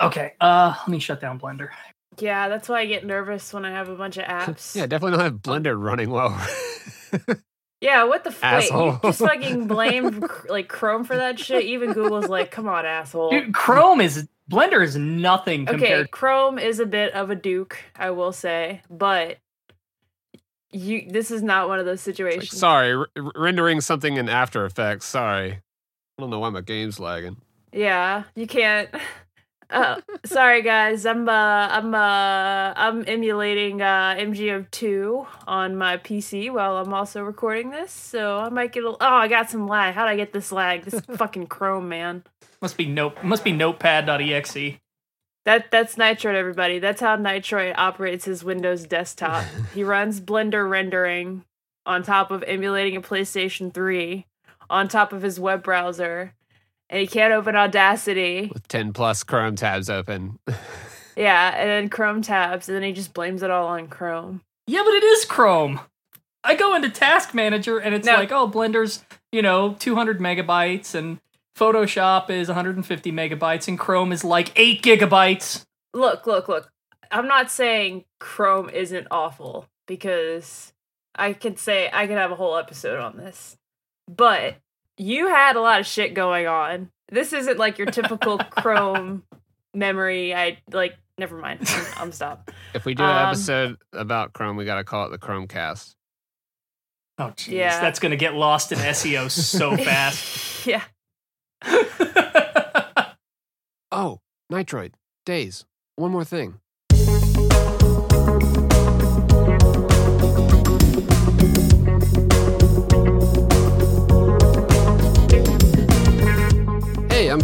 Okay, uh, let me shut down Blender. Yeah, that's why I get nervous when I have a bunch of apps. yeah, definitely don't have Blender running well. Yeah, what the fuck? wait? You just fucking blame like Chrome for that shit. Even Google's like, come on, asshole. Dude, Chrome is Blender is nothing Okay, compared. Chrome is a bit of a duke, I will say, but you this is not one of those Like, situations. sorry, r- r- rendering something in After Effects. Sorry. I don't know why my game's lagging. Yeah, you can't. Uh, sorry guys, I'm uh I'm uh I'm emulating uh MGO2 on my PC while I'm also recording this, so I might get a Oh, I got some lag. How'd I get this lag? This fucking Chrome, man. Must be note must be notepad.exe. That that's Nitroid, everybody. That's how Nitroid operates his Windows desktop. he runs Blender rendering on top of emulating a PlayStation 3 on top of his web browser, and he can't open Audacity. With 10 plus Chrome tabs open. Yeah, and then Chrome tabs, and then he just blames it all on Chrome. Yeah, but it is Chrome. I go into Task Manager and it's No. like, oh, Blender's, you know, 200 megabytes and Photoshop is 150 megabytes and Chrome is like 8 gigabytes. Look, look, look. I'm not saying Chrome isn't awful because I could say I could have a whole episode on this. But you had a lot of shit going on. This isn't like your typical Chrome memory. I like never mind. I'm, I'm stop. If we do an Um, episode about Chrome, we got to call it the Chromecast. Oh, jeez. Yeah. That's going to get lost in SEO so fast. yeah. Oh, Nitroid, Days. One more thing.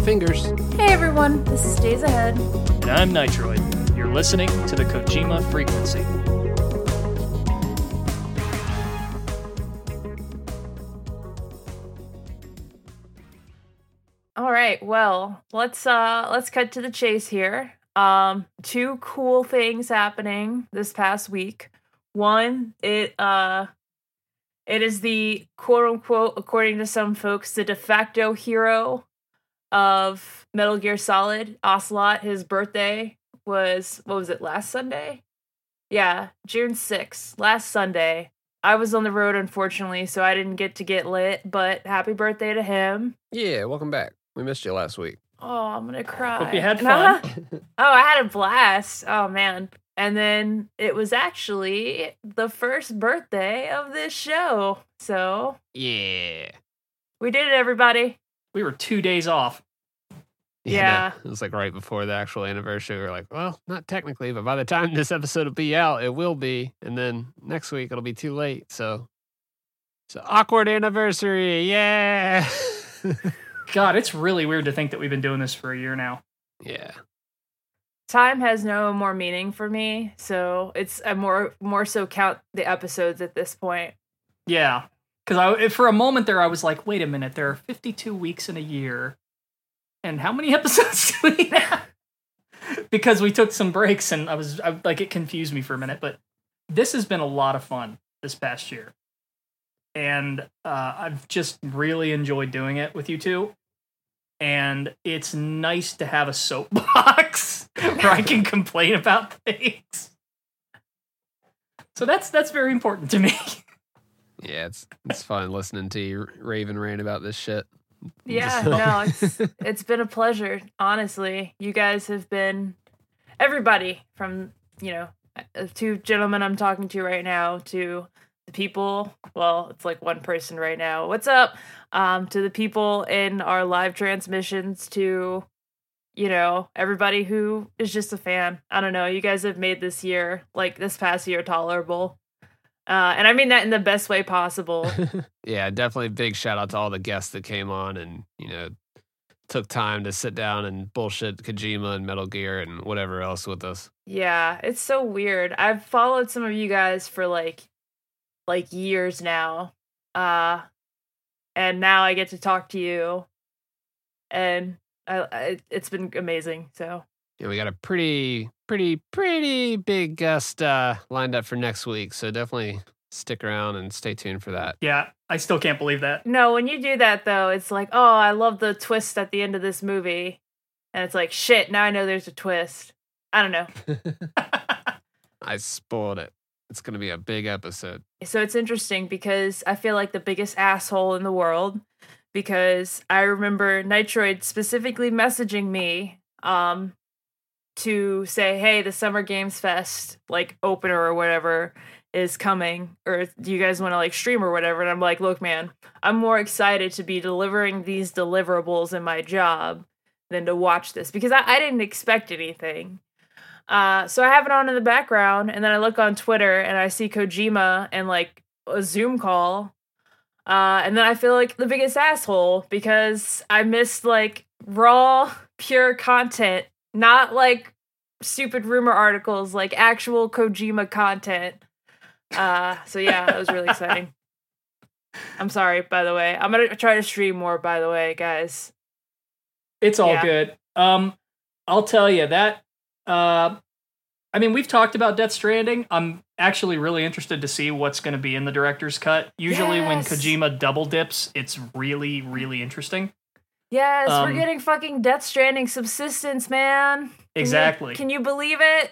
Fingers. Hey everyone, this is Days Ahead. and I'm Nitroid. You're listening to the Kojima Frequency. All right, well, let's uh let's cut to the chase here. Um two cool things happening this past week. One, it uh it is the quote unquote according to some folks the de facto hero of Metal Gear Solid, Ocelot. His birthday was what was it last Sunday? Yeah, June 6th, last Sunday. I was on the road unfortunately, so I didn't get to get lit, but happy birthday to him. Yeah, welcome back. We missed you last week. Oh, I'm gonna cry. Hope you had fun. oh, I had a blast. Oh man. And then it was actually the first birthday of this show. So Yeah. we did it, everybody. We were two days off. Yeah. It was like right before the actual anniversary. We were like, well, not technically, but by the time this episode will be out, it will be. And then next week it'll be too late. So it's an awkward anniversary. Yeah. God, it's really weird to think that we've been doing this for a year now. yeah. Time has no more meaning for me, so it's I more more so count the episodes at this point. Yeah. Because I, for a moment there, I was like, wait a minute, there are 52 weeks in a year. And how many episodes do we have? because we took some breaks and I was I, like, it confused me for a minute. But this has been a lot of fun this past year. And uh, I've just really enjoyed doing it with you two. And it's nice to have a soapbox where I can complain about things. So that's that's very important to me. Yeah, it's it's fun listening to you rave and rant about this shit. Yeah, no, it's it's been a pleasure, honestly. You guys have been everybody from, you know, uh, two gentlemen I'm talking to right now to the people, well, it's like one person right now. What's up? Um to the people in our live transmissions to you know, everybody who is just a fan. I don't know, you guys have made this year, like this past year tolerable. Uh and I mean that in the best way possible. yeah, definitely big shout out to all the guests that came on and, you know, took time to sit down and bullshit Kojima and Metal Gear and whatever else with us. Yeah, it's so weird. I've followed some of you guys for like like years now. Uh and now I get to talk to you. And I, I it's been amazing. So, Yeah, we got a pretty, pretty, pretty big guest uh, lined up for next week. So definitely stick around and stay tuned for that. Yeah, I still can't believe that. no, when you do that though, it's like, "Oh, I love the twist at the end of this movie." and it's like shit. Now I know there's a twist. I don't know. I spoiled it. It's gonna be a big episode. So it's interesting because I feel like the biggest asshole in the world because I remember Nitroid specifically messaging me um to say, "Hey, the Summer Games Fest like opener or whatever is coming or do you guys want to like stream or whatever?" And I'm like, "Look, man, I'm more excited to be delivering these deliverables in my job than to watch this because I, I didn't expect anything." Uh, so I have it on in the background, and then I look on Twitter and I see Kojima and like a Zoom call, uh, and then I feel like the biggest asshole because I missed like raw, pure content, not like stupid rumor articles, like actual Kojima content. Uh, so yeah, that was really exciting. I'm sorry, by the way. I'm gonna try to stream more, by the way, guys. It's all Yeah. good. Um, I'll tell you that. Uh, I mean, we've talked about Death Stranding. I'm actually really interested to see what's going to be in the director's cut. Usually, when Kojima double dips, it's really, really interesting. Yes, Um, we're getting fucking Death Stranding subsistence, man. Can you- Exactly. can you believe it?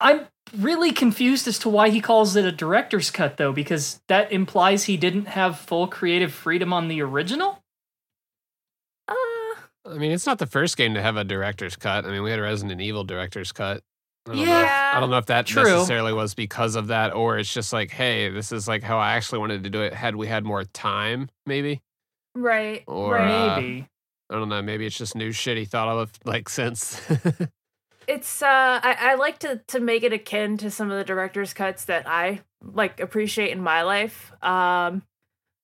I'm really confused as to why he calls it a director's cut, though, because that implies he didn't have full creative freedom on the original. Uh, I mean, it's not the first game to have a director's cut. I mean, we had a Resident Evil director's cut. I don't know if- Yeah. I don't know if that True. necessarily was because of that, or it's just like, hey, this is like how I actually wanted to do it. Had we had more time, maybe. right. Or, right. uh, Maybe. I don't know. Maybe it's just new shit he thought of like since. it's uh I, I like to to make it akin to some of the director's cuts that I like appreciate in my life. Um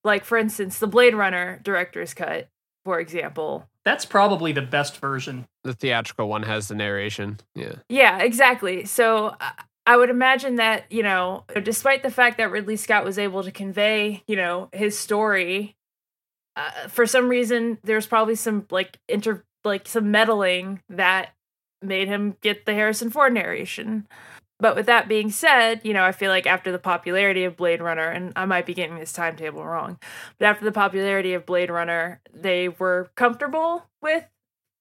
like for instance, the Blade Runner director's cut, for example. That's probably the best version. the theatrical one has the narration. Yeah. Yeah, exactly. So I- I would imagine that, you know, despite the fact that Ridley Scott was able to convey, you know, his story, uh, for some reason there's probably some like inter like some meddling that made him get the Harrison Ford narration. But with that being said, you know, I feel like after the popularity of Blade Runner, and I might be getting this timetable wrong, but after the popularity of Blade Runner, they were comfortable with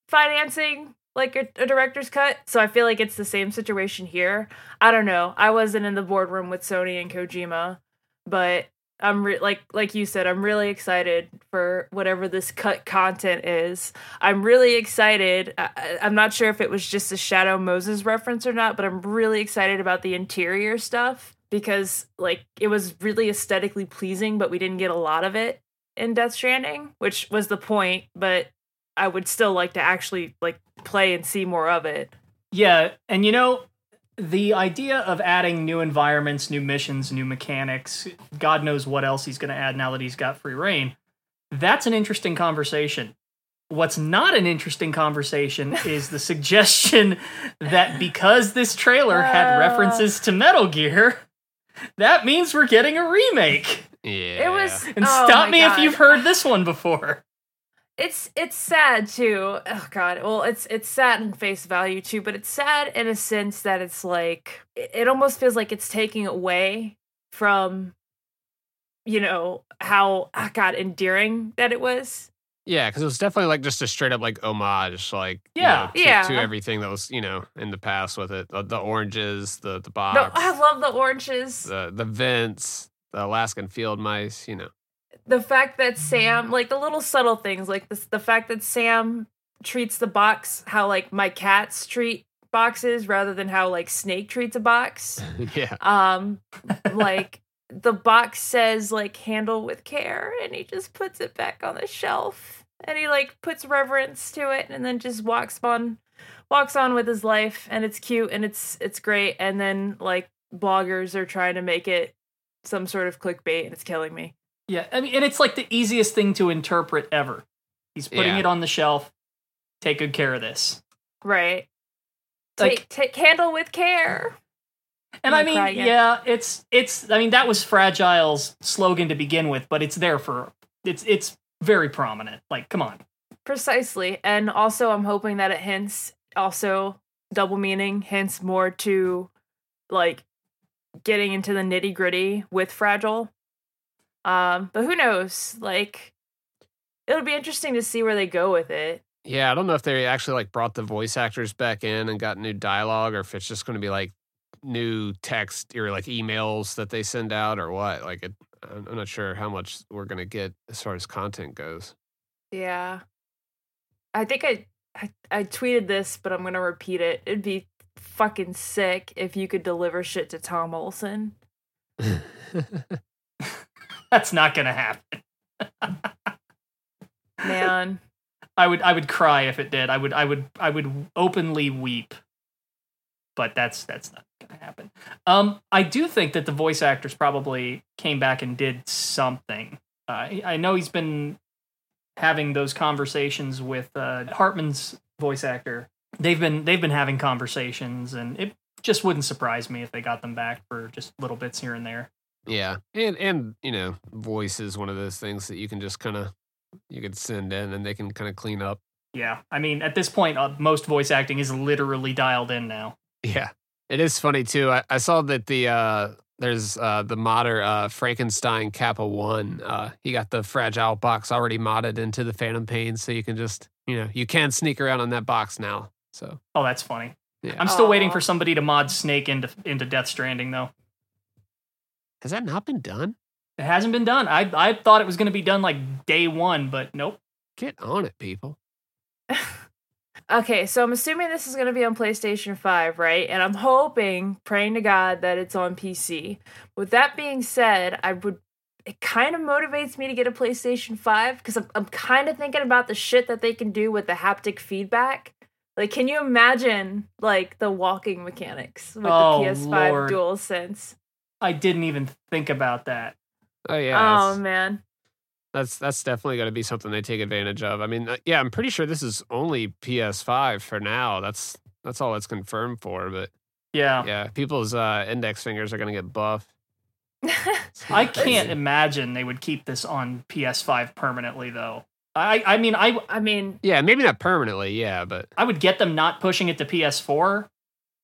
financing like a, a director's cut. So I feel like it's the same situation here. I don't know. I wasn't in the boardroom with Sony and Kojima, but I'm re- like like you said, I'm really excited for whatever this cut content is. I'm really excited. I, I'm not sure if it was just a Shadow Moses reference or not, but I'm really excited about the interior stuff because like it was really aesthetically pleasing, but we didn't get a lot of it in Death Stranding, which was the point. But I would still like to actually like play and see more of it. Yeah, and you know, the idea of adding new environments, new missions, new mechanics, God knows what else he's going to add now that he's got free reign. That's an interesting conversation. What's not an interesting conversation is the suggestion that because this trailer had Uh. references to Metal Gear, that means we're getting a remake. Yeah. It was And oh stop my me if you've heard this one before. It's it's sad too. Oh god. Well, it's it's sad in face value too, but it's sad in a sense that it's like it, almost feels like it's taking away from you know how ah, god endearing that it was. Yeah, because it was definitely like just a straight up like homage, like you Yeah. know, to, Yeah. to everything that was you know in the past with it, the, the oranges, the the box. No, I love the oranges. the the vents, the Alaskan field mice. You know, the fact that Sam, like the little subtle things, like this, the fact that Sam treats the box how like my cats treat boxes rather than how like Snake treats a box. yeah, Um, like the box says like handle with care, and he just puts it back on the shelf, and he like puts reverence to it, and then just walks on, walks on with his life, and it's cute and it's it's great, and then like bloggers are trying to make it some sort of clickbait, and it's killing me. Yeah, I mean, and it's like the easiest thing to interpret ever. He's putting Yeah. it on the shelf. Take good care of this. Right. Like- take take handle with care. And I'm I mean, cry yeah, it's it's. I mean, that was Fragile's slogan to begin with, but it's there for it's it's very prominent. Like, come on. Precisely. And also I'm hoping that it hints also double meaning, hints more to like getting into the nitty gritty with fragile. Um, but who knows? Like it'll be interesting to see where they go with it. Yeah, I don't know if they actually like brought the voice actors back in and got new dialogue, or if it's just going to be like new text or like emails that they send out, or what. Like, it, I'm not sure how much we're going to get as far as content goes. Yeah. I think I, I I tweeted this, but I'm gonna repeat it. It'd be fucking sick if you could deliver shit to Tom Olson. That's not gonna happen. Man. I would I would cry if it did. I would I would I would openly weep. But that's that's not gonna happen. Um, I do think that the voice actors probably came back and did something. Uh, I I know he's been having those conversations with uh, Heartman's voice actor. They've been they've been having conversations, and it just wouldn't surprise me if they got them back for just little bits here and there. Yeah, and and you know, voice is one of those things that you can just kind of you could send in, and they can kind of clean up. Yeah, I mean, at this point, uh, most voice acting is literally dialed in now. Yeah. It is funny too. I, I saw that the uh there's uh the modder uh Frankenstein Kappa one. Uh he got the fragile box already modded into the Phantom Pain, so you can just you know, you can sneak around on that box now. So Oh, that's funny. yeah. I'm still waiting for somebody to mod Snake into into Death Stranding though. Has that not been done? It hasn't been done. I I thought it was going to be done like day one, but nope. Get on it, people. Okay, so I'm assuming this is going to be on PlayStation 5, right? And I'm hoping, praying to God, that it's on PC. With that being said, I would. It kind of motivates me to get a PlayStation 5 because I'm, I'm kind of thinking about the shit that they can do with the haptic feedback. Like, can you imagine, like, the walking mechanics with Oh, the PS5 Lord. DualSense? I didn't even think about that. Oh yeah. oh, that's, man. that's that's definitely going to be something they take advantage of. I mean, uh, yeah, I'm pretty sure this is only PS5 for now. That's that's all it's confirmed for, but Yeah. yeah, people's uh index fingers are going to get buff. I can't imagine they would keep this on PS5 permanently though. I I mean I I mean, Yeah, maybe not permanently, yeah, but I would get them not pushing it to PS4,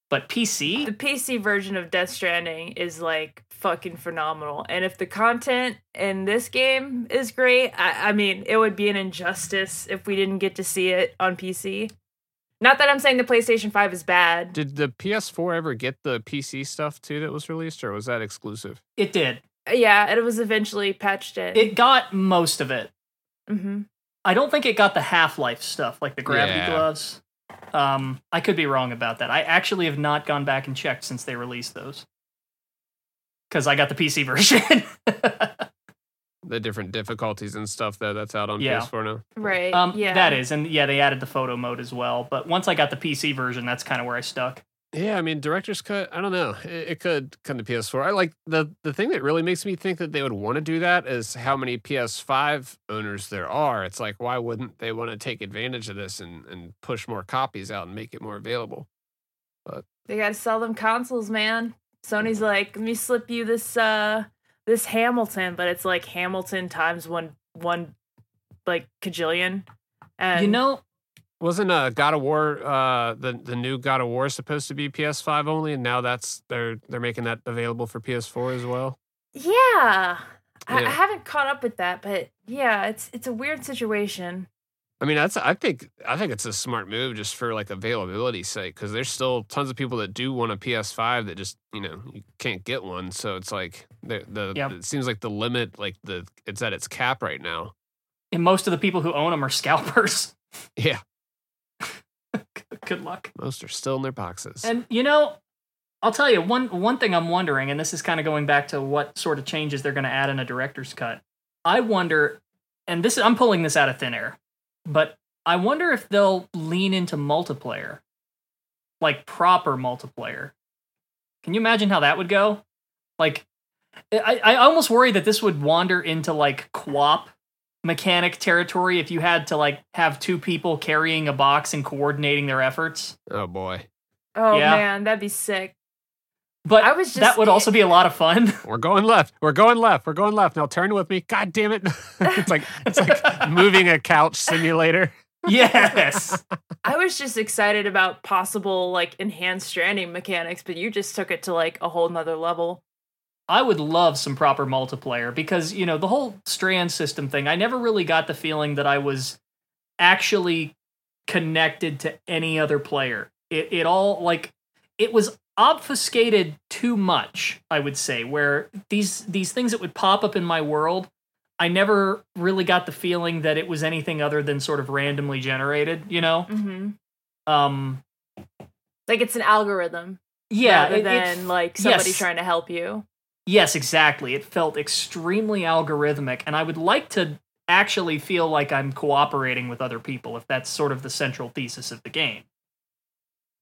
but PC? the PC version of Death Stranding is like fucking phenomenal. And if the content in this game is great, I, I mean, it would be an injustice if we didn't get to see it on PC. Not that I'm saying the PlayStation 5 is bad. Did the PS4 ever get the PC stuff too that was released, or was that exclusive? It did. Yeah, it was eventually patched in. It got most of it. hmm I don't think it got the Half Life stuff, like the gravity Yeah. gloves. Um, I could be wrong about that. I actually have not gone back and checked since they released those. Because I got the PC version. The different difficulties and stuff though that's out on Yeah. PS4 now. Right. um, yeah. That is. And yeah, they added the photo mode as well. But once I got the PC version, that's kind of where I stuck. Yeah, I mean, director's cut. I don't know. It, it could come to PS4. I like the the thing that really makes me think that they would want to do that is how many PS5 owners there are. It's like, why wouldn't they want to take advantage of this and and push more copies out and make it more available? But They got to sell them consoles, man. Sony's like, let me slip you this uh this Hamilton, but it's like Hamilton times one one like cajillion. And you know, Wasn't uh God of War uh the the new God of War supposed to be PS5 only, and now that's they're they're making that available for PS4 as well. yeah, I, I haven't caught up with that, but yeah, it's it's a weird situation. I mean, that's I think I think it's a smart move just for like availability sake because there's still tons of people that do want a PS5 that just you know you can't get one. So it's like the the Yep. it seems like the limit like the it's at its cap right now. and most of the people who own them are scalpers. Yeah, Good luck. most are still in their boxes. And you know, I'll tell you one one thing I'm wondering, and this is kind of going back to what sort of changes they're going to add in a director's cut. I wonder, and this I'm pulling this out of thin air, but I wonder if they'll lean into multiplayer, like proper multiplayer. Can you imagine how that would go? Like, I I almost worry that this would wander into like QWOP mechanic territory if you had to like have two people carrying a box and coordinating their efforts. oh boy, Oh Yeah. man, that'd be sick. But I was that would also be a lot of fun. we're going left. We're going left. We're going left. Now turn with me. God damn it! it's like it's like moving a couch simulator. yes. I was just excited about possible like enhanced stranding mechanics, but you just took it to like a whole nother level. I would love some proper multiplayer because, you know, the whole strand system thing, I never really got the feeling that I was actually connected to any other player. It it all like it was obfuscated too much, I would say, where these these things that would pop up in my world, I never really got the feeling that it was anything other than sort of randomly generated, you know? hmm Um Like it's an algorithm yeah, rather it- it than like somebody yes. trying to help you. Yes, exactly. It felt extremely algorithmic, and I would like to actually feel like I'm cooperating with other people if that's sort of the central thesis of the game.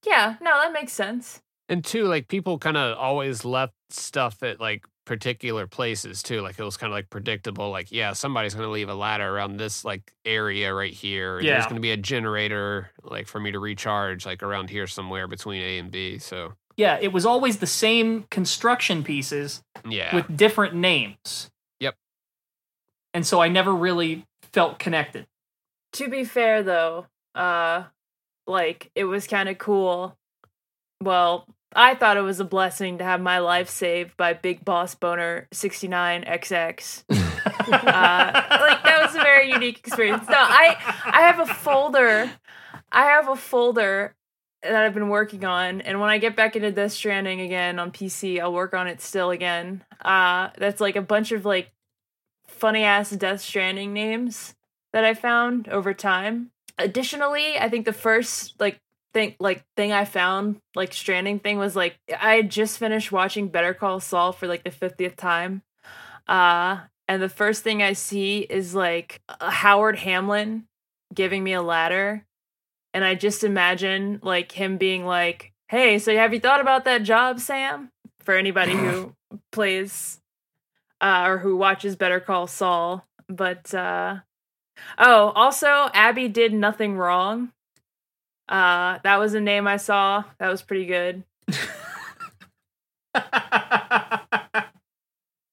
Yeah, no, that makes sense. And two, like people kind of always left stuff at like particular places too. Like it was kind of like predictable. Like yeah, somebody's gonna leave a ladder around this like area right here. and There's gonna be a generator like for me to recharge like around here somewhere between A and B. So Yeah, it was always the same construction pieces yeah, with different names. Yep. And so I never really felt connected. To be fair though, uh like it was kind of cool. Well, I thought it was a blessing to have my life saved by Big Boss Boner 69XX. uh, like that was a very unique experience. No, I I have a folder. I have a folder that I've been working on, and when I get back into Death Stranding again on PC, I'll work on it still again. Uh, that's like a bunch of like funny ass Death Stranding names that I found over time. Additionally, I think the first like thing like thing I found like Stranding thing was like I had just finished watching Better Call Saul for like the fiftieth time. Uh and the first thing I see is like Howard Hamlin giving me a ladder. And I just imagine like him being like, Hey, so have you thought about that job, Sam? For anybody who plays uh or who watches Better Call Saul. But uh oh, also Abby did nothing wrong. Uh that was a name I saw. That was pretty good.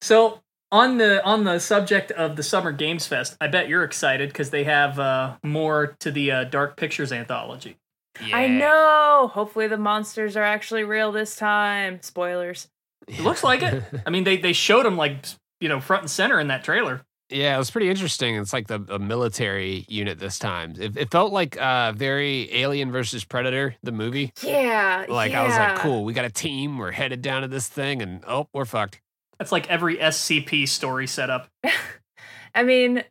so on the on the subject of the Summer Games Fest, I bet you're excited because they have uh, more to the uh, Dark Pictures anthology. I know. Hopefully the monsters are actually real this time. Spoilers. It looks like it. I mean, they they showed them like you know front and center in that trailer. Yeah, it was pretty interesting. It's like the a military unit this time. It, it felt like uh very Alien versus Predator, the movie. Yeah. Like I was like, cool, we got a team, we're headed down to this thing, and oh, we're fucked. That's like every SCP story setup. I mean,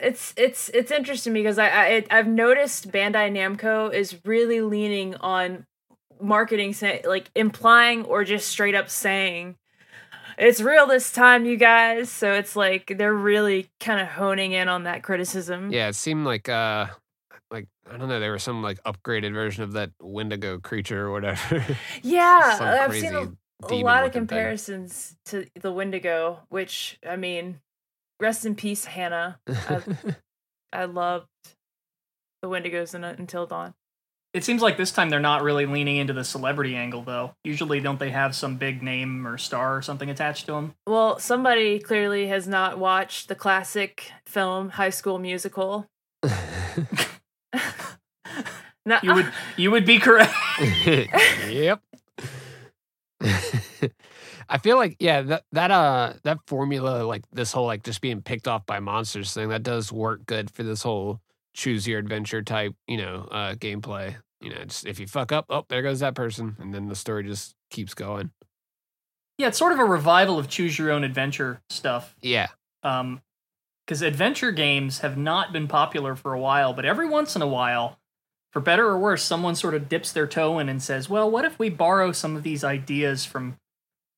it's it's it's interesting because I, I it- I've noticed Bandai Namco is really leaning on marketing, say, like implying or just straight up saying it's real this time, you guys. So it's like they're really kind of honing in on that criticism. Yeah, it seemed like uh like I don't know, there was some like upgraded version of that Wendigo creature or whatever. Yeah, Some I've crazy seen a, a lot of looking thing. comparisons to the Wendigo, which I mean, rest in peace, Hannah. I, I loved the Wendigos in, Until Dawn. It seems like this time they're not really leaning into the celebrity angle though. Usually, don't they have some big name or star or something attached to them? Well, somebody clearly has not watched the classic film High School Musical. No, You would you would be correct. yep. I feel like yeah that that uh that formula like this whole like just being picked off by monsters thing that does work good for this whole choose your adventure type you know uh gameplay. You know just if you fuck up oh there goes that person and then the story just keeps going. Yeah, it's sort of a revival of choose your own adventure stuff. yeah. Um, because adventure games have not been popular for a while, but every once in a while, for better or worse, someone sort of dips their toe in and says, "Well, what if we borrow some of these ideas from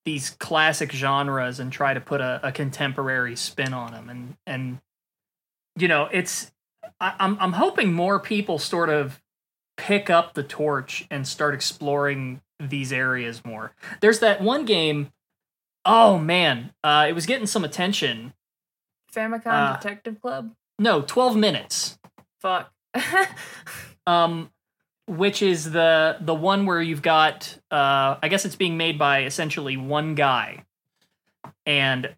these classic genres and try to put a, a contemporary spin on them?" And and you know, it's I, I'm I'm hoping more people sort of pick up the torch and start exploring these areas more. There's that one game. Oh man, uh, it was getting some attention. Famicom uh, Detective Club. No, 12 minutes. Fuck. Um which is the the one where you've got uh I guess it's being made by essentially one guy. And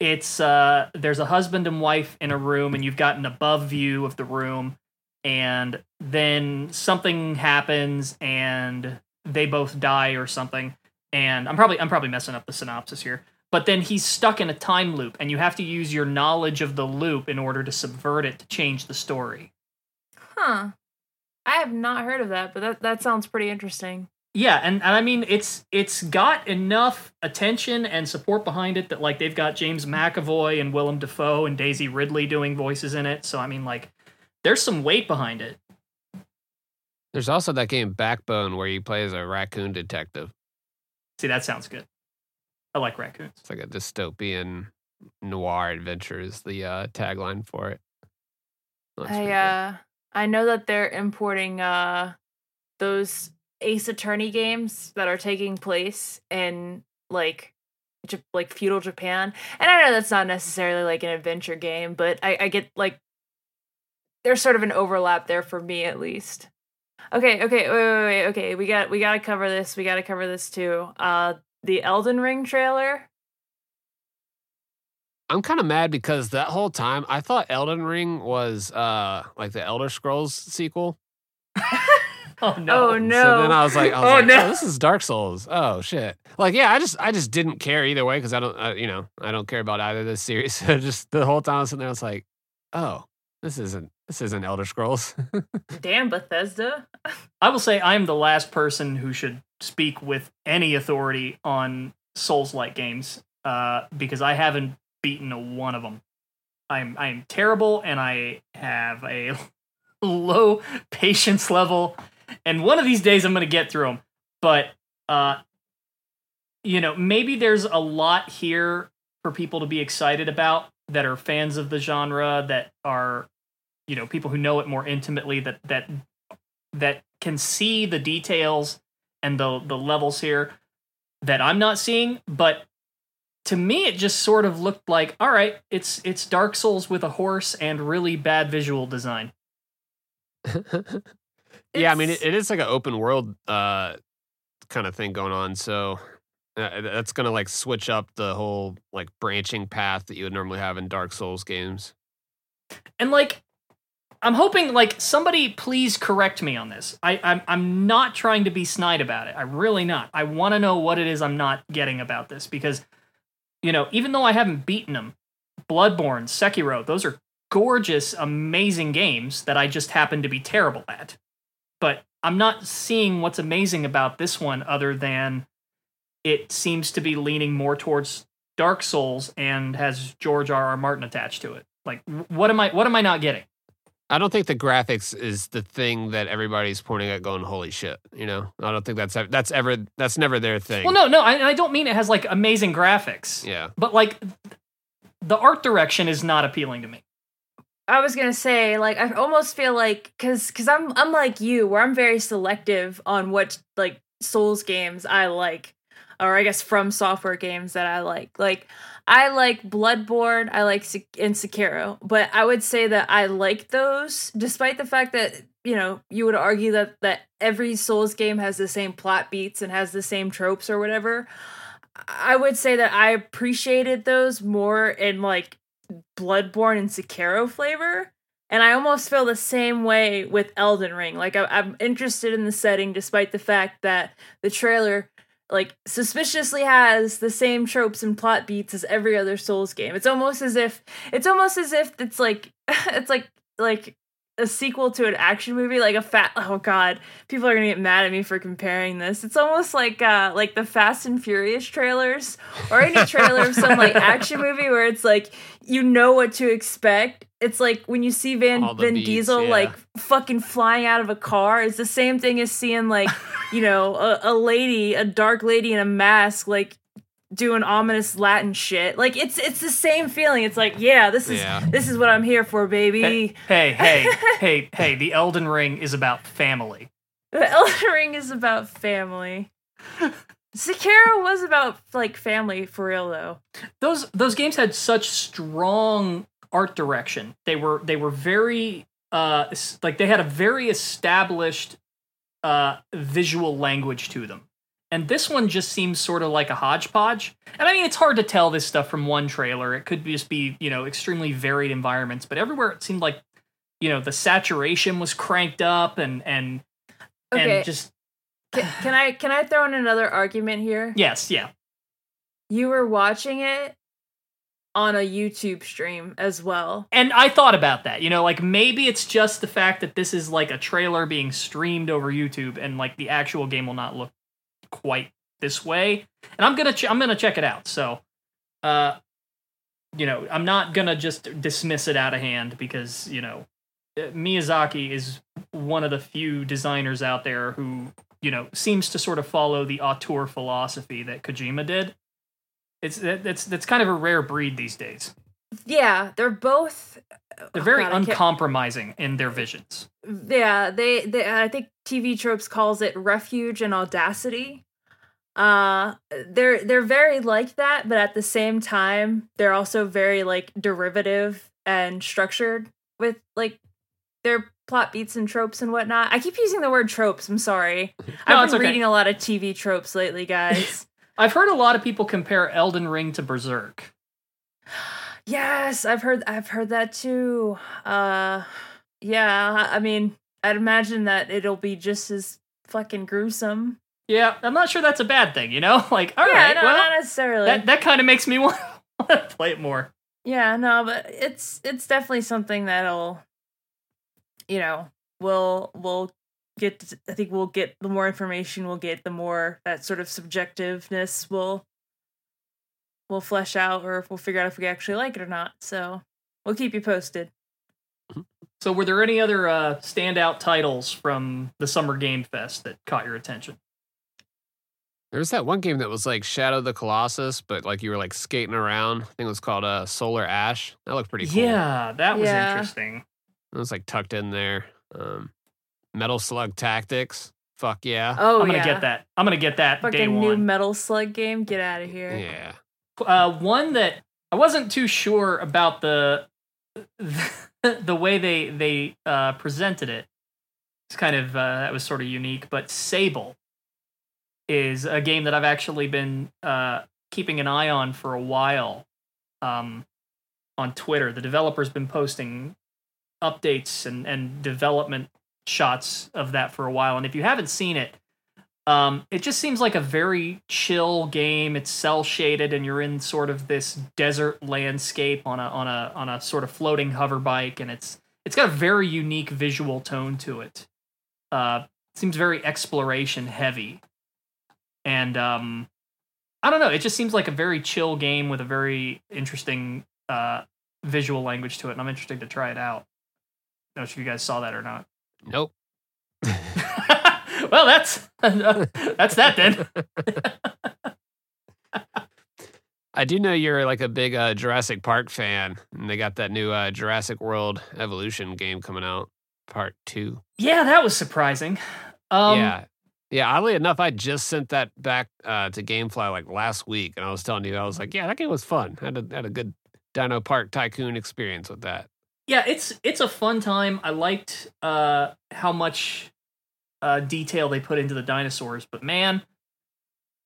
it's uh there's a husband and wife in a room and you've got an above view of the room and then something happens and they both die or something and I'm probably I'm probably messing up the synopsis here but then he's stuck in a time loop and you have to use your knowledge of the loop in order to subvert it to change the story huh. I have not heard of that, but that that sounds pretty interesting. Yeah, and, and I mean it's it's got enough attention and support behind it that like they've got James McAvoy and Willem Dafoe and Daisy Ridley doing voices in it. So I mean like there's some weight behind it. There's also that game Backbone where you play as a raccoon detective. See, that sounds good. I like raccoons. It's like a dystopian noir adventure is the uh, tagline for it. Looks pretty I uh I know that they're importing uh those Ace Attorney games that are taking place in like like feudal Japan. And I know that's not necessarily like an adventure game, but I, I get like there's sort of an overlap there for me at least. Okay, okay, wait, wait, wait, okay. We got we got to cover this. We got to cover this too. Uh, the Elden Ring trailer. I'm kind of mad because that whole time I thought Elden Ring was uh like the Elder Scrolls sequel. Oh no. Oh no! So then I was like, I was Oh, like, no. oh, this is Dark Souls. Oh shit! Like, yeah, I just, I just didn't care either way because I don't, uh, you know, I don't care about either of this series. So just the whole time I was sitting there, I was like, oh, this isn't, this isn't Elder Scrolls. Damn Bethesda. I will say I'm the last person who should speak with any authority on Souls-like games uh, because I haven't beaten one of them. I'm I'm terrible and I have a low patience level, and one of these days I'm gonna get through them. But uh, you know, maybe there's a lot here for people to be excited about that are fans of the genre that are you know people who know it more intimately that that that can see the details and the the levels here that I'm not seeing, but to me it just sort of looked like all right, it's it's Dark Souls with a horse and really bad visual design. yeah, I mean, it, It's- like an open world uh kind of thing going on. So uh, that's gonna like switch up the whole like branching path that you would normally have in Dark Souls games. And like I'm hoping like somebody please correct me on this. I I'm I'm not trying to be snide about it. I'm really not. I want to know what it is I'm not getting about this because you know, even though I haven't beaten them, Bloodborne, Sekiro, those are gorgeous, amazing games that I just happen to be terrible at. But I'm not seeing what's amazing about this one other than it seems to be leaning more towards Dark Souls and has George R. R. Martin attached to it. Like, what am I? What am I not getting? I don't think the graphics is the thing that everybody's pointing at, going "Holy shit!" You know, I don't think that's ev- that's ever that's never their thing. Well, no, no, I, I don't mean it has like amazing graphics, Yeah, but like the art direction is not appealing to me. I was gonna say, like, I almost feel like, cause, cause I'm, I'm like you, where I'm very selective on what like Souls games I like, or I guess from software games that I like. Like, I like Bloodborne, I like Sek- and Sekiro, but I would say that I like those, despite the fact that you know you would argue that that every Souls game has the same plot beats and has the same tropes or whatever. I would say that I appreciated those more in like Bloodborne and Sekiro flavor. And I almost feel the same way with Elden Ring. Like I, I'm interested in the setting, despite the fact that the trailer, like, suspiciously has the same tropes and plot beats as every other Souls game. It's almost as if it's almost as if it's like it's like like a sequel to an action movie, like a fat. Oh God, people are gonna get mad at me for comparing this. It's almost like uh like the Fast and Furious trailers or any trailer of some like action movie where it's like you know what to expect. It's like when you see Van Vin beats, Diesel yeah. like fucking flying out of a car. It's the same thing as seeing like you know a, a lady, a dark lady in a mask, like doing ominous Latin shit. Like it's it's the same feeling. It's like yeah, this is Yeah. this is what I'm here for, baby. Hey, hey, hey, hey, hey! The Elden Ring is about family. The Elden Ring is about family. Sekiro was about like family for real though. those those games had such strong art direction. They were they were very uh like they had a very established uh visual language to them. And this one just seems sort of like a hodgepodge. And I mean it's hard to tell this stuff from one trailer. It could just be, you know, extremely varied environments, but everywhere it seemed like you know, the saturation was cranked up and and Okay. and just Can, can I can I throw in another argument here? yes, yeah. You were watching it on a YouTube stream as well. And I thought about that. You know, like maybe it's just the fact that this is like a trailer being streamed over YouTube and like the actual game will not look quite this way. And I'm to ch- I'm to check it out. So uh you know, I'm not to just dismiss it out of hand because, you know, uh, Miyazaki is one of the few designers out there who, you know, seems to sort of follow the auteur philosophy that Kojima did. It's that's that's kind of a rare breed these days. Yeah, they're both They're very God, uncompromising in their visions. yeah they, they i think tv tropes calls it refuge and audacity uh they're they're very like that but at the same time they're also very like derivative and structured with like their plot beats and tropes and whatnot i keep using the word tropes i'm sorry No, i've been okay. reading a lot of tv tropes lately guys I've heard a lot of people compare Elden Ring to Berserk. Yes i've heard i've heard that too uh yeah i mean i'd imagine that it'll be just as fucking gruesome Yeah, I'm not sure that's a bad thing, you know? Like, all yeah, right, no, well, not necessarily. that, that kind of makes me want to play it more. yeah, no, but it's it's definitely something that'll, you know, we'll we'll get. to- I think we'll get the more information we'll get, the more that sort of subjectiveness will will flesh out, or if we'll figure out if we actually like it or not. So we'll keep you posted. So, were there any other uh, standout titles from the Summer Game Fest that caught your attention? There was that one game that was like Shadow of the Colossus, but like you were like skating around. I think it was called uh, Solar Ash. That looked pretty cool. Yeah, that was Yeah. interesting. It was like tucked in there. Um, Metal Slug Tactics. Fuck yeah. Oh I'm gonna yeah, get that. I'm gonna get that day fucking new. Metal Slug game. Get out of here. yeah. Uh, one that I wasn't too sure about the the way they they uh, presented it. It's kind of uh, that was sort of unique, but Sable is a game that I've actually been uh, keeping an eye on for a while um, on Twitter. The developer's been posting updates and and development shots of that for a while, and if you haven't seen it, um, it just seems like a very chill game. It's cell shaded, and you're in sort of this desert landscape on a on a on a sort of floating hover bike, and it's it's got a very unique visual tone to it. Uh, seems very exploration heavy, and um, I don't know. It just seems like a very chill game with a very interesting uh, visual language to it, and I'm interested to try it out. I don't know if you guys saw that or not. Nope. well, that's that's that then. I do know you're like a big uh, Jurassic Park fan, and they got that new uh, Jurassic World Evolution game coming out, part two. Yeah, that was surprising. Um, yeah. Yeah, oddly enough, I just sent that back uh, to GameFly like last week, and I was telling you, I was like, "Yeah, that game was fun. I had a had a good Dino Park Tycoon experience with that." yeah, it's it's a fun time. I liked uh, how much uh, detail they put into the dinosaurs, but man,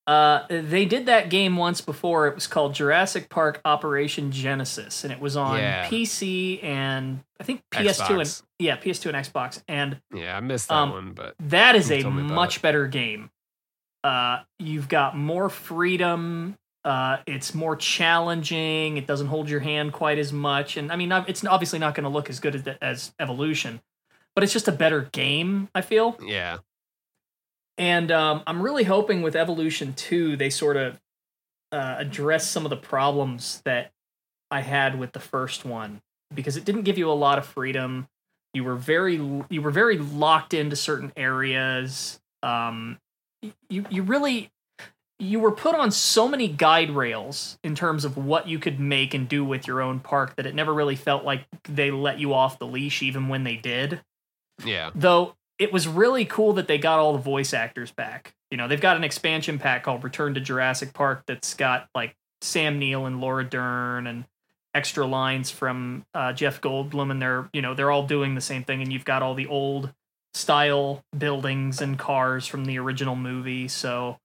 uh, they did that game once before. It was called Jurassic Park Operation Genesis, and it was on Yeah. PC and I think PS2 and yeah, PS2 and Xbox. And Yeah, I missed that Um, one, but that is a told me about much it. better game. Uh, you've got more freedom. Uh, it's more challenging. It doesn't hold your hand quite as much, and I mean, it's obviously not going to look as good as, as Evolution, but it's just a better game. I feel, yeah, and um, I'm really hoping with Evolution Two, they sort of uh, address some of the problems that I had with the first one because it didn't give you a lot of freedom. You were very you were very locked into certain areas. Um, you you really you were put on so many guide rails in terms of what you could make and do with your own park that it never really felt like they let you off the leash even when they did yeah, though it was really cool that they got all the voice actors back. You know, they've got an expansion pack called Return to Jurassic Park that's got like Sam Neill and Laura Dern and extra lines from uh, Jeff Goldblum, and they're you know they're all doing the same thing, and you've got all the old style buildings and cars from the original movie. So,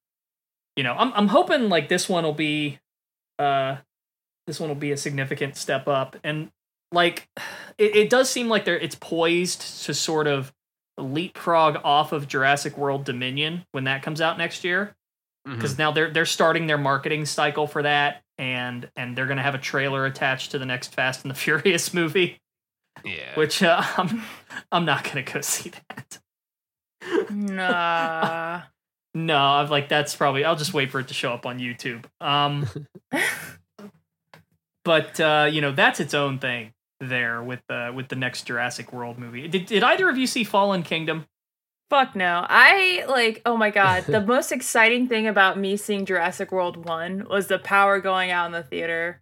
you know, I'm I'm hoping like this one will be, uh, this one will be a significant step up, and like it, it does seem like they're it's poised to sort of leapfrog off of Jurassic World Dominion when that comes out next year because now they're they're starting their marketing cycle for that and and they're gonna have a trailer attached to the next Fast and the Furious movie, Yeah. which uh, I'm I'm not gonna go see that. Nah. No, I'm like that's probably I'll just wait for it to show up on YouTube. Um, but uh, you know that's its own thing there with the with the next Jurassic World movie. Did did either of you see Fallen Kingdom? Fuck no. I like, oh my god. The most exciting thing about me seeing Jurassic World 1 was the power going out in the theater.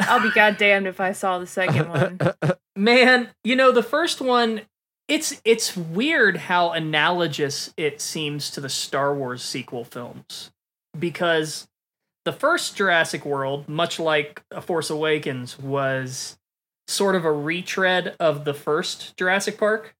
I'll be goddamned if I saw the second one. Man, you know the first one. It's it's weird how analogous it seems to the Star Wars sequel films because the first Jurassic World, much like A Force Awakens, was sort of a retread of the first Jurassic Park,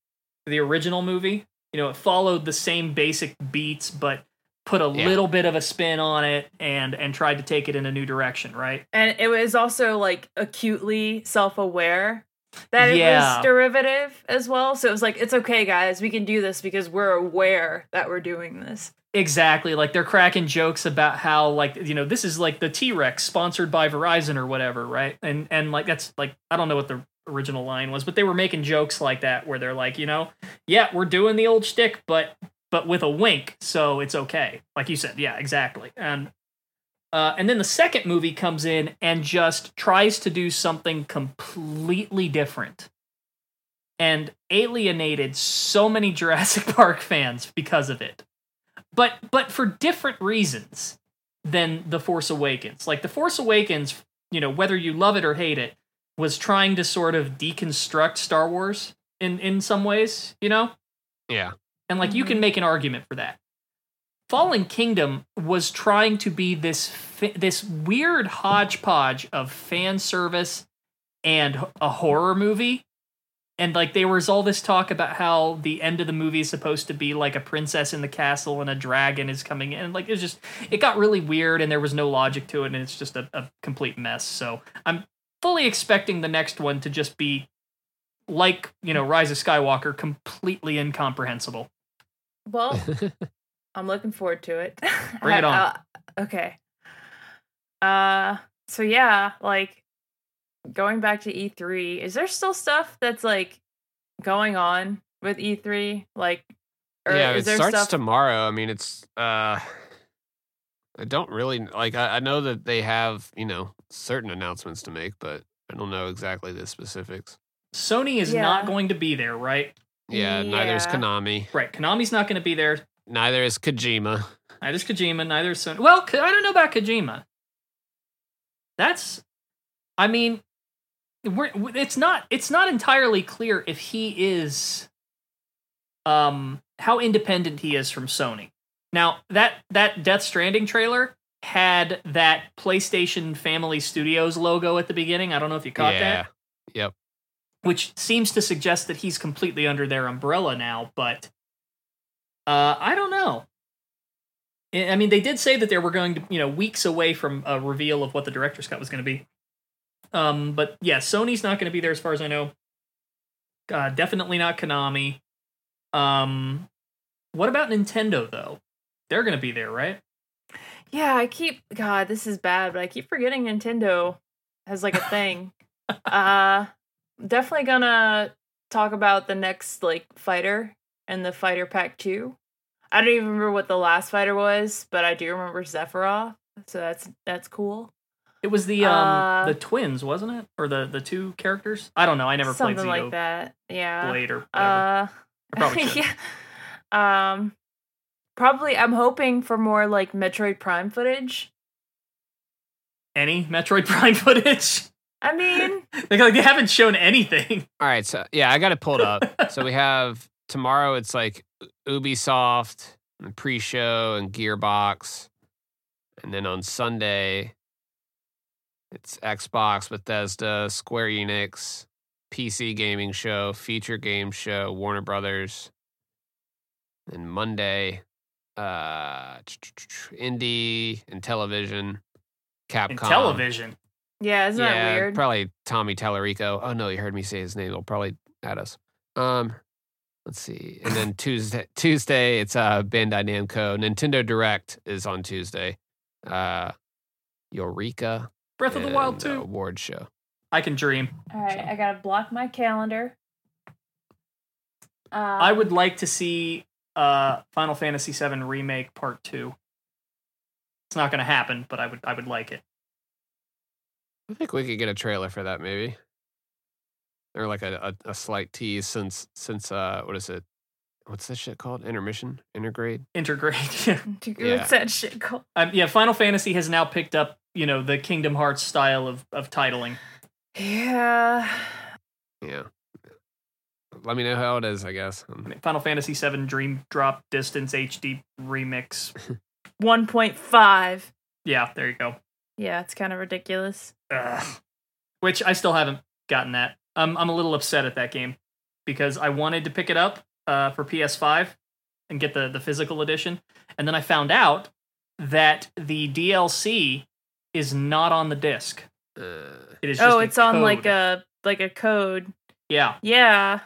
the original movie. You know, it followed the same basic beats, but put a Yeah. little bit of a spin on it and and tried to take it in a new direction, right? And it was also like acutely self aware that it Yeah. was derivative as well. So it was like, it's okay, guys. We can do this because we're aware that we're doing this. Exactly. Like they're cracking jokes about how like you know this is like the T Rex sponsored by Verizon or whatever, right? And and like that's like I don't know what the original line was, but they were making jokes like that where they're like, you know, yeah, we're doing the old shtick, but but with a wink, so it's okay. Like you said, yeah, exactly. And uh, and then the second movie comes in and just tries to do something completely different and alienated so many Jurassic Park fans because of it but but for different reasons than the force awakens. Like the force awakens you know whether you love it or hate it was trying to sort of deconstruct star wars in in some ways you know? Yeah. and like you can mm-hmm. make an argument for that. Fallen kingdom was trying to be this this weird hodgepodge of fan service and a horror movie and like there was all this talk about how the end of the movie is supposed to be like a princess in the castle and a dragon is coming in like it was just it got really weird and there was no logic to it and it's just a, a complete mess so i'm fully expecting the next one to just be like you know rise of skywalker completely incomprehensible Well, I'm looking forward to it. Bring it on. Uh, okay. Uh so yeah, like going back to E3, is there still stuff that's like going on with E3? Like or yeah, is it there starts stuff tomorrow. I mean, it's uh I don't really like I, I know that they have, you know, certain announcements to make, but I don't know exactly the specifics. sony is not going to be there right Yeah, neither is Konami, right konami's not going to be there neither is Kojima. Neither is Kojima. Neither is Sony. Well, I don't know about Kojima. That's, I mean, we're, it's not it's not entirely clear if he is, um, how independent he is from Sony. Now that that Death Stranding trailer had that PlayStation Family Studios logo at the beginning. I don't know if you caught yeah. that, Yep. which seems to suggest that he's completely under their umbrella now. But uh, I don't know. I I mean, they did say that they were going to, you know, weeks away from a reveal of what the director's cut was going to be. Um, but yeah, Sony's not going to be there as far as I know. Uh, definitely not Konami. Um, what about Nintendo though? They're going to be there, right? Yeah, I keep God, this is bad, but I keep forgetting Nintendo has like a thing. uh definitely gonna talk about the next like fighter and the fighter pack 2. I don't even remember what the last fighter was, but I do remember Sephiroth. So that's that's cool. It was the um Uh, the twins, wasn't it, or the the two characters? I don't know. I never played. Something like that. Yeah. Blade or whatever. Uh I probably should. yeah. Um probably I'm hoping for more like Metroid Prime footage. Any Metroid Prime footage? I mean, like, like they haven't shown anything. All right, so yeah, I got it pulled up. so we have tomorrow. It's like Ubisoft and pre-show and Gearbox, and then on Sunday, it's Xbox, Bethesda, Square Enix, PC gaming show, feature game show, Warner Brothers, and Monday, uh, indie and television, Capcom, In television. yeah, isn't yeah, that weird? Probably Tommy Tallarico. Oh no, you heard me say his name. They'll probably add us. Um, let's see. And then Tuesday, Tuesday it's uh Bandai Namco. Nintendo Direct is on Tuesday. Uh, Eureka Breath of the Wild and, uh, 2. award show. I can dream. All right, I gotta block my calendar. Uh, I would like to see uh Final Fantasy VII remake part 2. It's not going to happen, but I would I would like it. I think we could get a trailer for that, maybe, or like a, a, a slight tease since since uh what is it? What's this shit called? Intermission, intergrade. Intergrade. Yeah. What's that shit called? um, yeah, Final Fantasy has now picked up, you know, the Kingdom Hearts style of of titling. Yeah. Yeah. Let me know how it is. I guess. Um, I mean, Final Fantasy VII Dream Drop Distance HD remix. 1.5. Yeah, there you go. Yeah, it's kind of ridiculous. Ugh. Which I still haven't gotten that. I'm I'm a little upset at that game because I wanted to pick it up uh, for PS5 and get the the physical edition, and then I found out that the DLC is not on the disc. uh, It is just Oh, a it's on like a like a code. yeah. Yeah.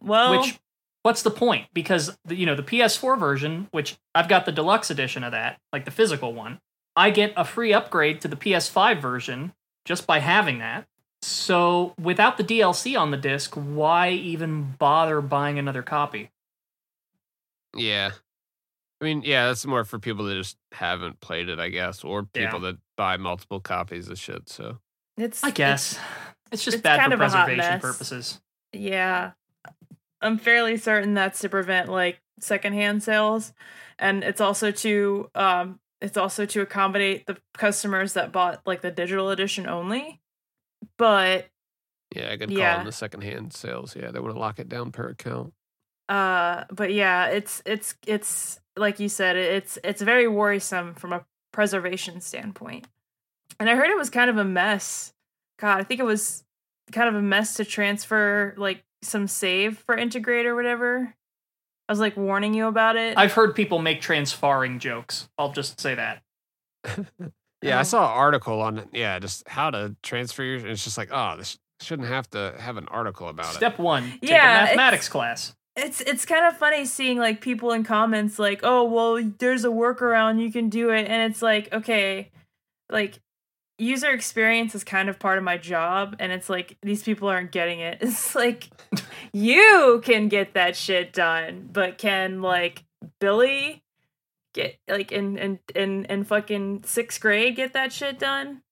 Well, Which what's the point? Because the, you know the PS4 version, which I've got the deluxe edition of that, like the physical one, I get a free upgrade to the PS5 version just by having that. So without the DLC on the disc, why even bother buying another copy? yeah. I mean, yeah, that's more for people that just haven't played it, I guess, or Yeah. people that buy multiple copies of shit. So it's I guess it's just it's bad kind for of preservation purposes. Yeah. I'm fairly certain that's to prevent like secondhand sales and it's also to um it's also to accommodate the customers that bought like the digital edition only. But yeah, I could call Yeah. them the secondhand sales. Yeah, they want to lock it down per account. uh but yeah, it's it's it's like you said it's it's very worrisome from a preservation standpoint. And I heard it was kind of a mess. God, I think it was kind of a mess to transfer like some save for Intergrade or whatever. I was like warning you about it. I've heard people make transfarring jokes. I'll just say that. Yeah, I Oh. saw an article on yeah, just how to transfer your. And it's just like, oh, this shouldn't have to have an article about it. Step one: take Yeah, a mathematics class. It's it's kind of funny seeing like people in comments like, "Oh, well, there's a workaround, you can do it." And it's like, okay, like user experience is kind of part of my job and it's like these people aren't getting it. It's like you can get that shit done, but can like Billy get like in in in, in fucking 6th grade get that shit done?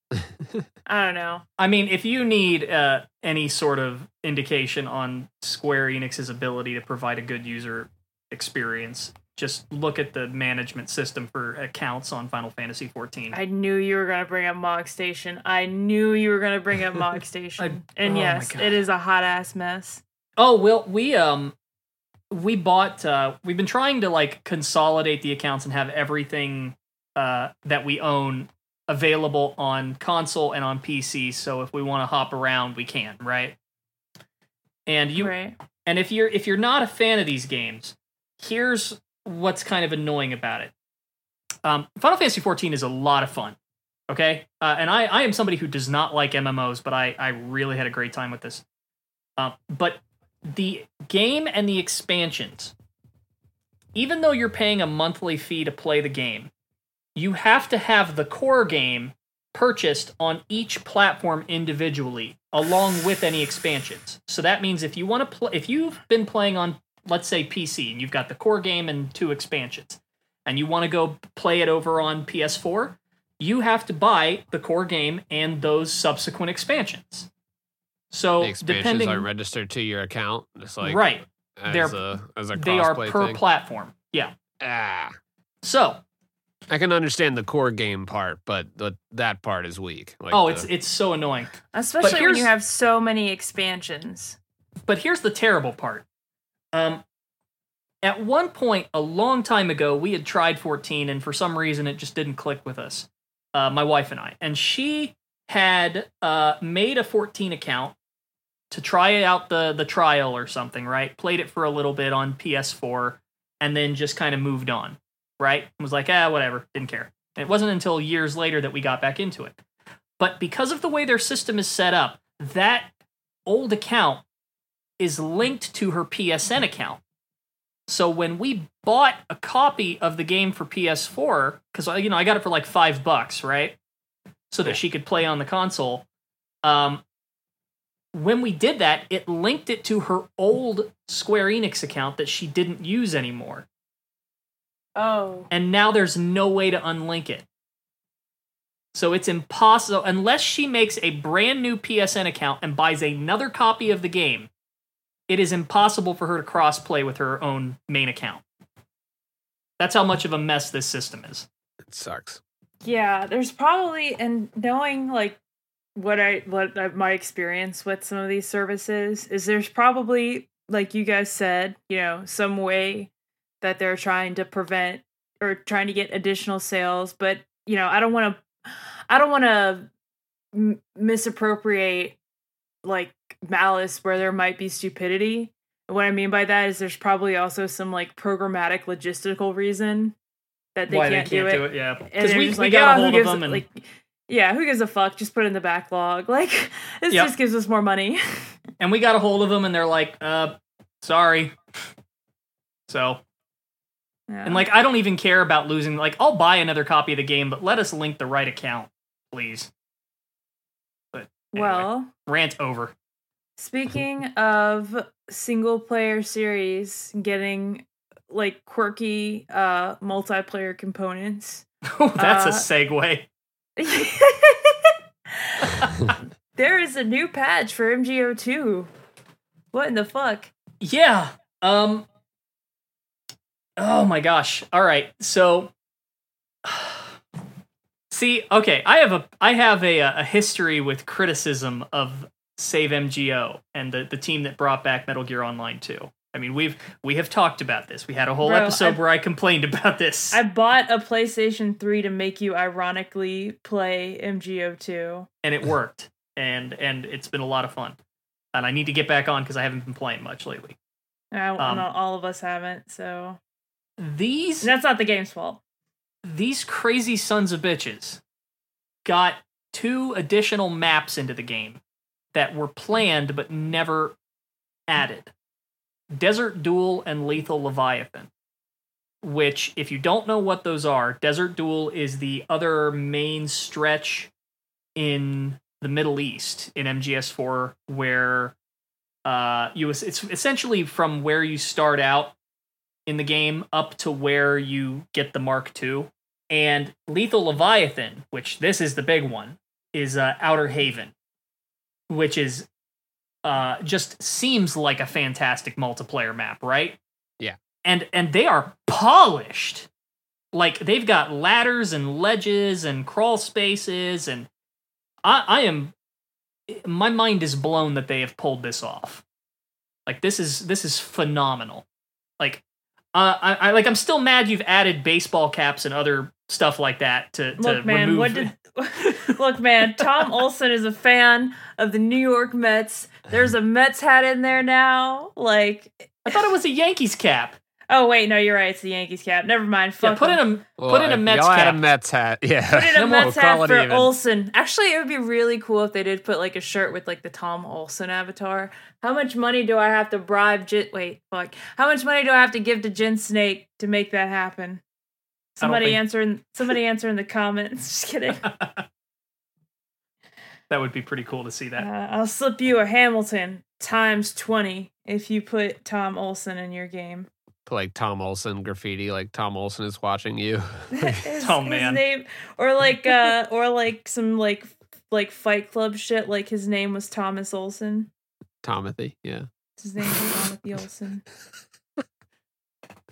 I don't know. I mean, if you need uh, any sort of indication on Square Enix's ability to provide a good user experience, just look at the management system for accounts on Final Fantasy XIV. I knew you were gonna bring up Mog Station. I knew you were gonna bring up Mog Station. and oh yes, it is a hot ass mess. oh well, we um we bought. Uh, we've been trying to like consolidate the accounts and have everything uh, that we own available on console and on PC. So if we want to hop around, we can, right? And you right. And if you're if you're not a fan of these games, here's what's kind of annoying about it. Um, Final Fantasy XIV is a lot of fun. Okay, uh, and I I am somebody who does not like MMOs, but I I really had a great time with this. Uh, but the game and the expansions, even though you're paying a monthly fee to play the game, you have to have the core game purchased on each platform individually along with any expansions. So that means if you want to play if you've been playing on let's say PC and you've got the core game and two expansions and you want to go play it over on PS4, you have to buy the core game and those subsequent expansions. So the expansions depending are registered to your account, just like right, as they're- a as a they are per thing. platform. Yeah. ah, So, I can understand the core game part, but the, that part is weak. Like oh, the- it's it's so annoying. Especially when you have so many expansions. But here's the terrible part. Um, at one point, a long time ago, we had tried 14, and for some reason, it just didn't click with us. Uh, my wife and I, and she had uh, made a 14 account to try out the the trial or something. Right, played it for a little bit on PS4, and then just kind of moved on. Right, And was like, ah, whatever, didn't care. And it wasn't until years later that we got back into it. But because of the way their system is set up, that old account is linked to her PSN account. So when we bought a copy of the game for PS4, because you know I got it for like five bucks, right? so that she could play on the console. Um, when we did that, it linked it to her old Square Enix account that she didn't use anymore. Oh. And now there's no way to unlink it. So it's impossible unless she makes a brand new PSN account and buys another copy of the game. It is impossible for her to cross-play with her own main account. That's how much of a mess this system is. It sucks. Yeah, there's probably and knowing like what I what I- my experience with some of these services is there's probably like you guys said, you know, some way that they're trying to prevent or trying to get additional sales, but you know, I don't want to I don't want to m- misappropriate like malice where there might be stupidity. And what I mean by that is there's probably also some like programmatic logistical reason that they Why can't, they can't do it. do it, yeah. Because we, we like, got "Oh, a hold of them a- and like, yeah, who gives a fuck? Just put it in the backlog. Like this Yep. just gives us more money. and we got a hold of them and they're like, uh, sorry. So Yeah. And like I don't even care about losing like I'll buy another copy of the game, but let us link the right account, please. But anyway, well, rant over. speaking of single player series getting like quirky uh multiplayer components. That's a Uh, segue. there is a new patch for MGO2. What in the fuck? Yeah. Um Oh my gosh. All right. So See, okay, I have a I have a a history with criticism of Save MGO and the the team that brought back Metal Gear Online 2. I mean, we've we have talked about this. We had a whole Bro, episode I- where I complained about this. I bought a PlayStation 3 to make you ironically play MGO2. and it worked and and it's been a lot of fun and i need to get back on because i haven't been playing much lately I, Um, not all of us haven't, so these that's not the game's fault. these crazy sons of bitches got two additional maps into the game that were planned but never added desert duel and lethal leviathan which if you don't know what those are desert duel is the other main stretch in the middle east in mgs4 where uh you it's essentially from where you start out in the game up to where you get the mark ii and lethal leviathan which this is the big one is uh, outer haven which is uh just seems like a fantastic multiplayer map right? Yeah. and and they are polished. Like they've got ladders and ledges and crawl spaces and i i am my mind is blown that they have pulled this off. Like this is this is phenomenal. Like uh, I, I like. I'm still mad you've added baseball caps and other stuff like that to, to Look, man, remove. what did Look, man, Tom Olson is a fan of the New York Mets. There's a Mets hat in there now. Like, I thought it was a Yankees cap. Oh wait, no, you're right. It's the Yankees cap. Never mind. Yeah, Fuck put in them. a put in a if Mets y'all had a. Mets hat. Yeah. Put in a Then we'll Mets hat for even. Olson. Actually, it would be really cool if they did put like a shirt with like the Tom Olson avatar. How much money do I have to bribe? J- Wait, fuck. How much money do I have to give to Jin Snake to make that happen? Somebody think- answer in somebody answer in the comments. Just kidding. that would be pretty cool to see that. Uh, I'll slip you a Hamilton times 20 if you put Tom Olson in your game. Put, like Tom Olson graffiti, like Tom Olson is watching you. his, Oh, his man. name or like uh or like some like like fight club shit like his name was Thomas Olson. Tomothy. Yeah. His name was Timothy Olson.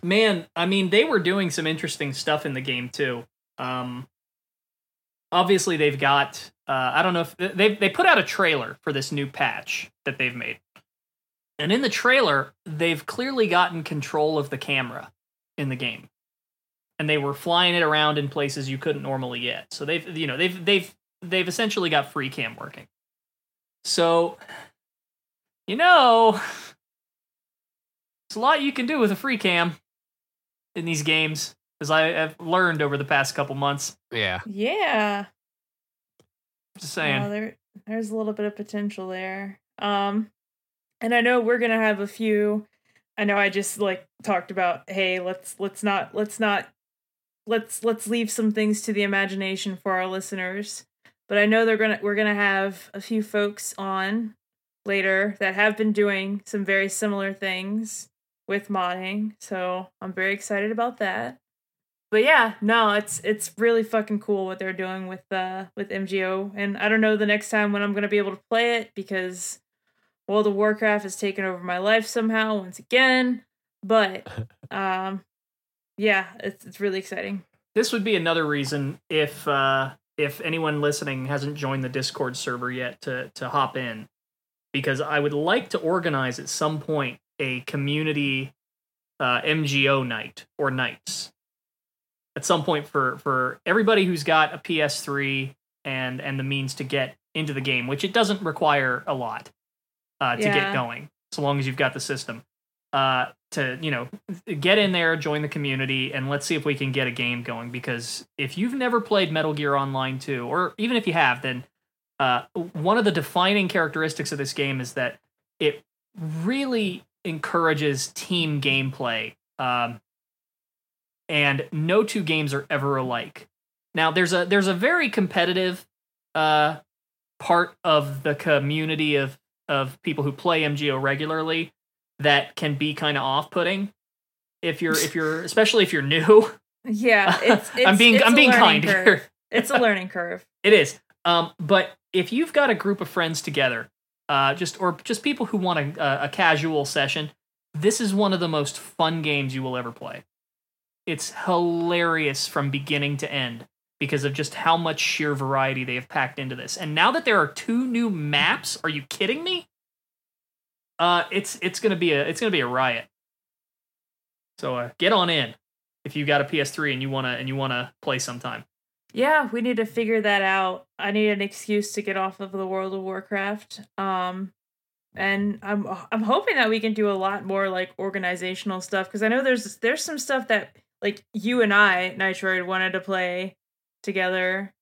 Man, I mean, they were doing some interesting stuff in the game too. Um, obviously, they've got. Uh, I don't know if they they put out a trailer for this new patch that they've made, and in the trailer, they've clearly gotten control of the camera in the game, and they were flying it around in places you couldn't normally get. So they've you know they've they've they've essentially got free cam working. So, you know, there's a lot you can do with a free cam in these games, as I have learned over the past couple months. Yeah. Yeah. Just saying. Well, there there's a little bit of potential there. Um and I know we're to have a few I know I just like talked about hey, let's let's not let's not let's let's leave some things to the imagination for our listeners. but I know they're gonna we're gonna have a few folks on later that have been doing some very similar things with modding. So I'm very excited about that. But yeah, no, it's it's really fucking cool what they're doing with uh with MGO. And I don't know the next time when I'm gonna be able to play it because World of Warcraft has taken over my life somehow once again. But um yeah, it's it's really exciting. This would be another reason if uh, if anyone listening hasn't joined the Discord server yet to to hop in, because I would like to organize at some point a community uh, MGO night or nights at some point for for everybody who's got a PS3 and and the means to get into the game, which it doesn't require a lot uh, to Yeah. get going, so long as you've got the system. Uh, to you know, get in there, join the community, and let's see if we can get a game going. Because if you've never played Metal Gear Online 2, or even if you have, then uh, one of the defining characteristics of this game is that it really encourages team gameplay. Um, and no two games are ever alike. Now there's a there's a very competitive uh, part of the community of of people who play MGO regularly that can be kind of off-putting if you're if you're especially if you're new. Yeah, it's, it's I'm being it's I'm being kind curve. here. It's a learning curve. It is. Um, but if you've got a group of friends together, uh, just or just people who want a, a casual session, this is one of the most fun games you will ever play. It's hilarious from beginning to end because of just how much sheer variety they have packed into this. And now that there are two new maps, are you kidding me? Uh, it's it's gonna be a it's gonna be a riot. So uh, get on in if you've got a PS3 and you wanna and you wanna play sometime. Yeah, we need to figure that out. I need an excuse to get off of the World of Warcraft. Um and I'm I'm hoping that we can do a lot more like organizational stuff because I know there's there's some stuff that like you and I Nitroid wanted to play together.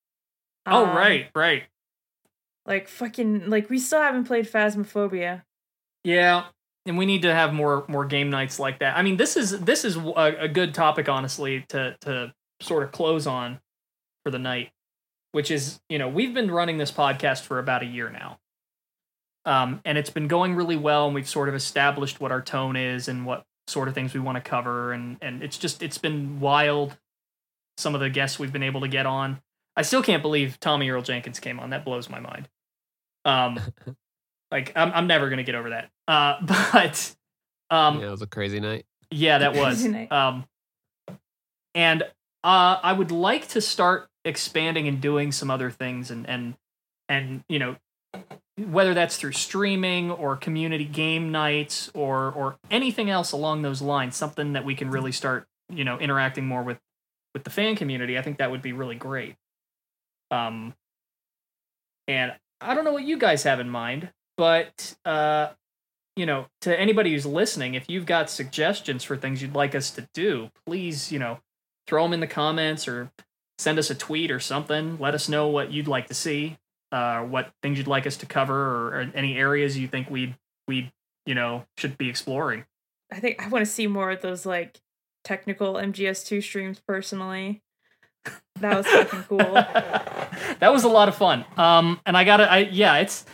Oh Um, right, right. Like fucking like we still haven't played Phasmophobia. Yeah, and we need to have more more game nights like that. I mean, this is this is a, a good topic, honestly, to to sort of close on for the night, which is you know we've been running this podcast for about a year now, um, and it's been going really well, and we've sort of established what our tone is and what sort of things we want to cover, and and it's just it's been wild. Some of the guests we've been able to get on. I still can't believe Tommy Earl Jenkins came on. That blows my mind. Um, like I'm I'm never gonna get over that. Uh, but um, yeah, it was a crazy night. yeah, that was. Um, and uh, I would like to start expanding and doing some other things, and and and you know, whether that's through streaming or community game nights or or anything else along those lines, something that we can really start, you know, interacting more with with the fan community. I think that would be really great. Um, and I don't know what you guys have in mind, but uh, you know, to anybody who's listening, if you've got suggestions for things you'd like us to do, please, you know, throw them in the comments or send us a tweet or something. Let us know what you'd like to see, uh, what things you'd like us to cover, or, or any areas you think we'd we you know should be exploring. I think I want to see more of those like technical MGS2 streams personally. That was fucking cool. that was a lot of fun. Um, and I gotta, I yeah, it's.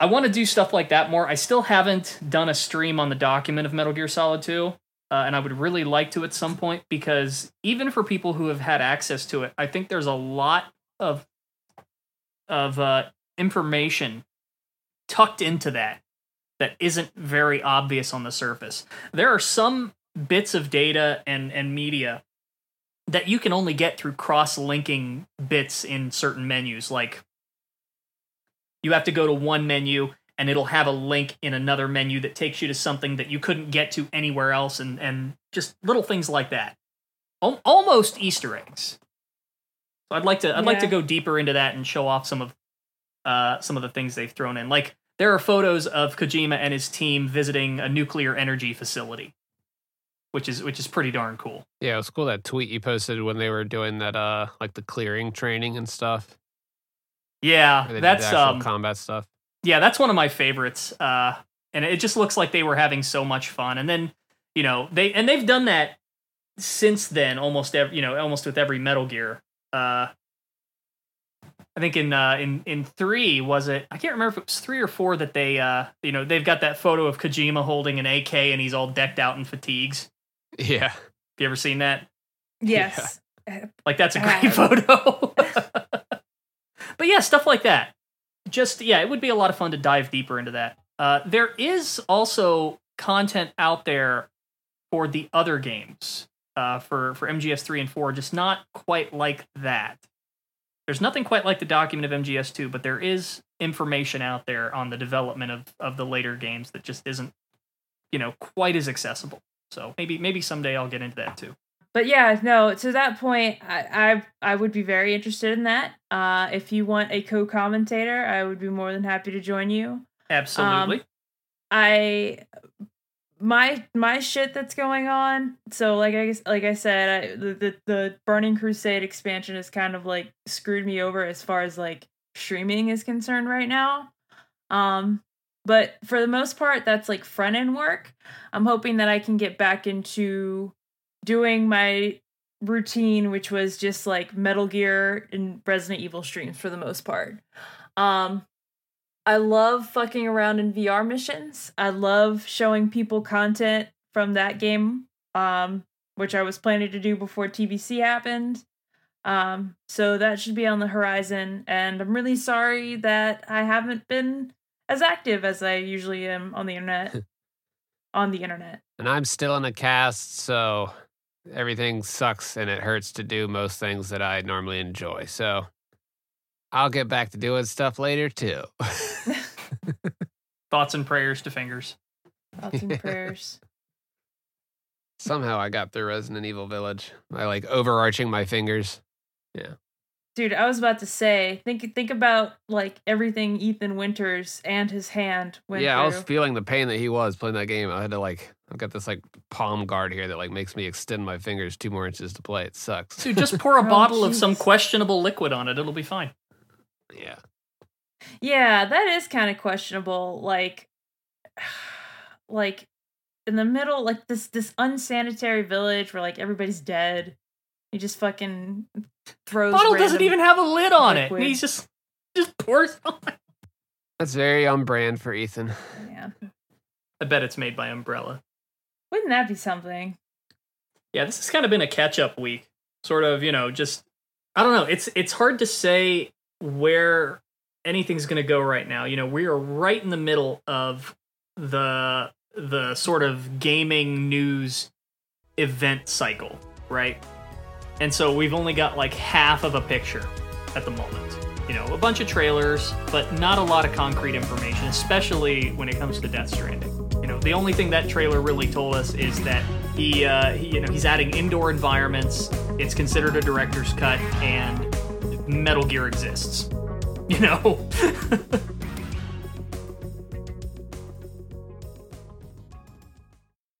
I want to do stuff like that more. I still haven't done a stream on the document of Metal Gear Solid 2, uh, and I would really like to at some point because even for people who have had access to it, I think there's a lot of of uh, information tucked into that that isn't very obvious on the surface. There are some bits of data and and media that you can only get through cross-linking bits in certain menus. Like you have to go to one menu and it'll have a link in another menu that takes you to something that you couldn't get to anywhere else and and just little things like that. Almost easter eggs. So i'd like to i'd like to go deeper into that and show off some of uh some of the things they've thrown in. Like there are photos of kojima and his team visiting a nuclear energy facility which is which is pretty darn cool Yeah, it was cool that tweet you posted when they were doing that, uh, like the clearing training and stuff. yeah where they did that's um combat stuff. yeah, that's one of my favorites. Uh, and it just looks like they were having so much fun. And then, you know, they and they've done that since then, almost every, you know, almost with every Metal Gear. Uh, I think in uh, in in three was it? I can't remember if it was three or four that they uh, you know they've got that photo of Kojima holding an AK and he's all decked out in fatigues. Yeah. Have you ever seen that? Yes. Like that's a great have. photo. but yeah, stuff like that. Just yeah, it would be a lot of fun to dive deeper into that. Uh, there is also content out there for the other games uh, for for MGS three and four, just not quite like that. There's nothing quite like the document of MGS two, but there is information out there on the development of of the later games that just isn't, you know, quite as accessible. So maybe maybe someday I'll get into that too. But yeah, no. To that point, I I, I would be very interested in that. Uh, if you want a co-commentator, I would be more than happy to join you. Absolutely. I my my shit that's going on. So like I guess like I said, I, the, the the Burning Crusade expansion has kind of like screwed me over as far as like streaming is concerned right now. Um, but for the most part, that's like front end work. I'm hoping that I can get back into doing my routine, which was just like Metal Gear and Resident Evil streams for the most part. Um, I love fucking around in VR missions. I love showing people content from that game, um, which I was planning to do before TBC happened. Um, so that should be on the horizon. And I'm really sorry that I haven't been as active as I usually am on the internet. on the internet. And I'm still in a cast, so everything sucks and it hurts to do most things that I normally enjoy. So I'll get back to doing stuff later too. Thoughts and prayers to fingers. Thoughts and prayers. Somehow I got through Resident Evil Village by like overarching my fingers. Dude, I was about to say, think think about like everything Ethan Winters and his hand went yeah, I was feeling the pain that he was playing that game. I had to like, I've got this like palm guard here that like makes me extend my fingers two more inches to play. It sucks. Dude, just pour a Oh, bottle of some questionable liquid on it. It'll be fine. yeah. Yeah, that is kind of questionable. Like, like in the middle, like this this unsanitary village where like everybody's dead. You just fucking throws. bottle doesn't even have a lid on it. And he's just just pours on. That's very on brand for Ethan. Yeah, I bet it's made by Umbrella. wouldn't that be something? Yeah, this has kind of been a catch-up week. Sort of, you know, just I don't know. It's it's hard to say where anything's going to go right now. You know, we are right in the middle of the the sort of gaming news event cycle, right? And so we've only got like half of a picture at the moment. You know, a bunch of trailers, but not a lot of concrete information, especially when it comes to Death Stranding. You know, the only thing that trailer really told us is that he, uh, he you know, he's adding indoor environments. It's considered a director's cut, and Metal Gear exists. You know,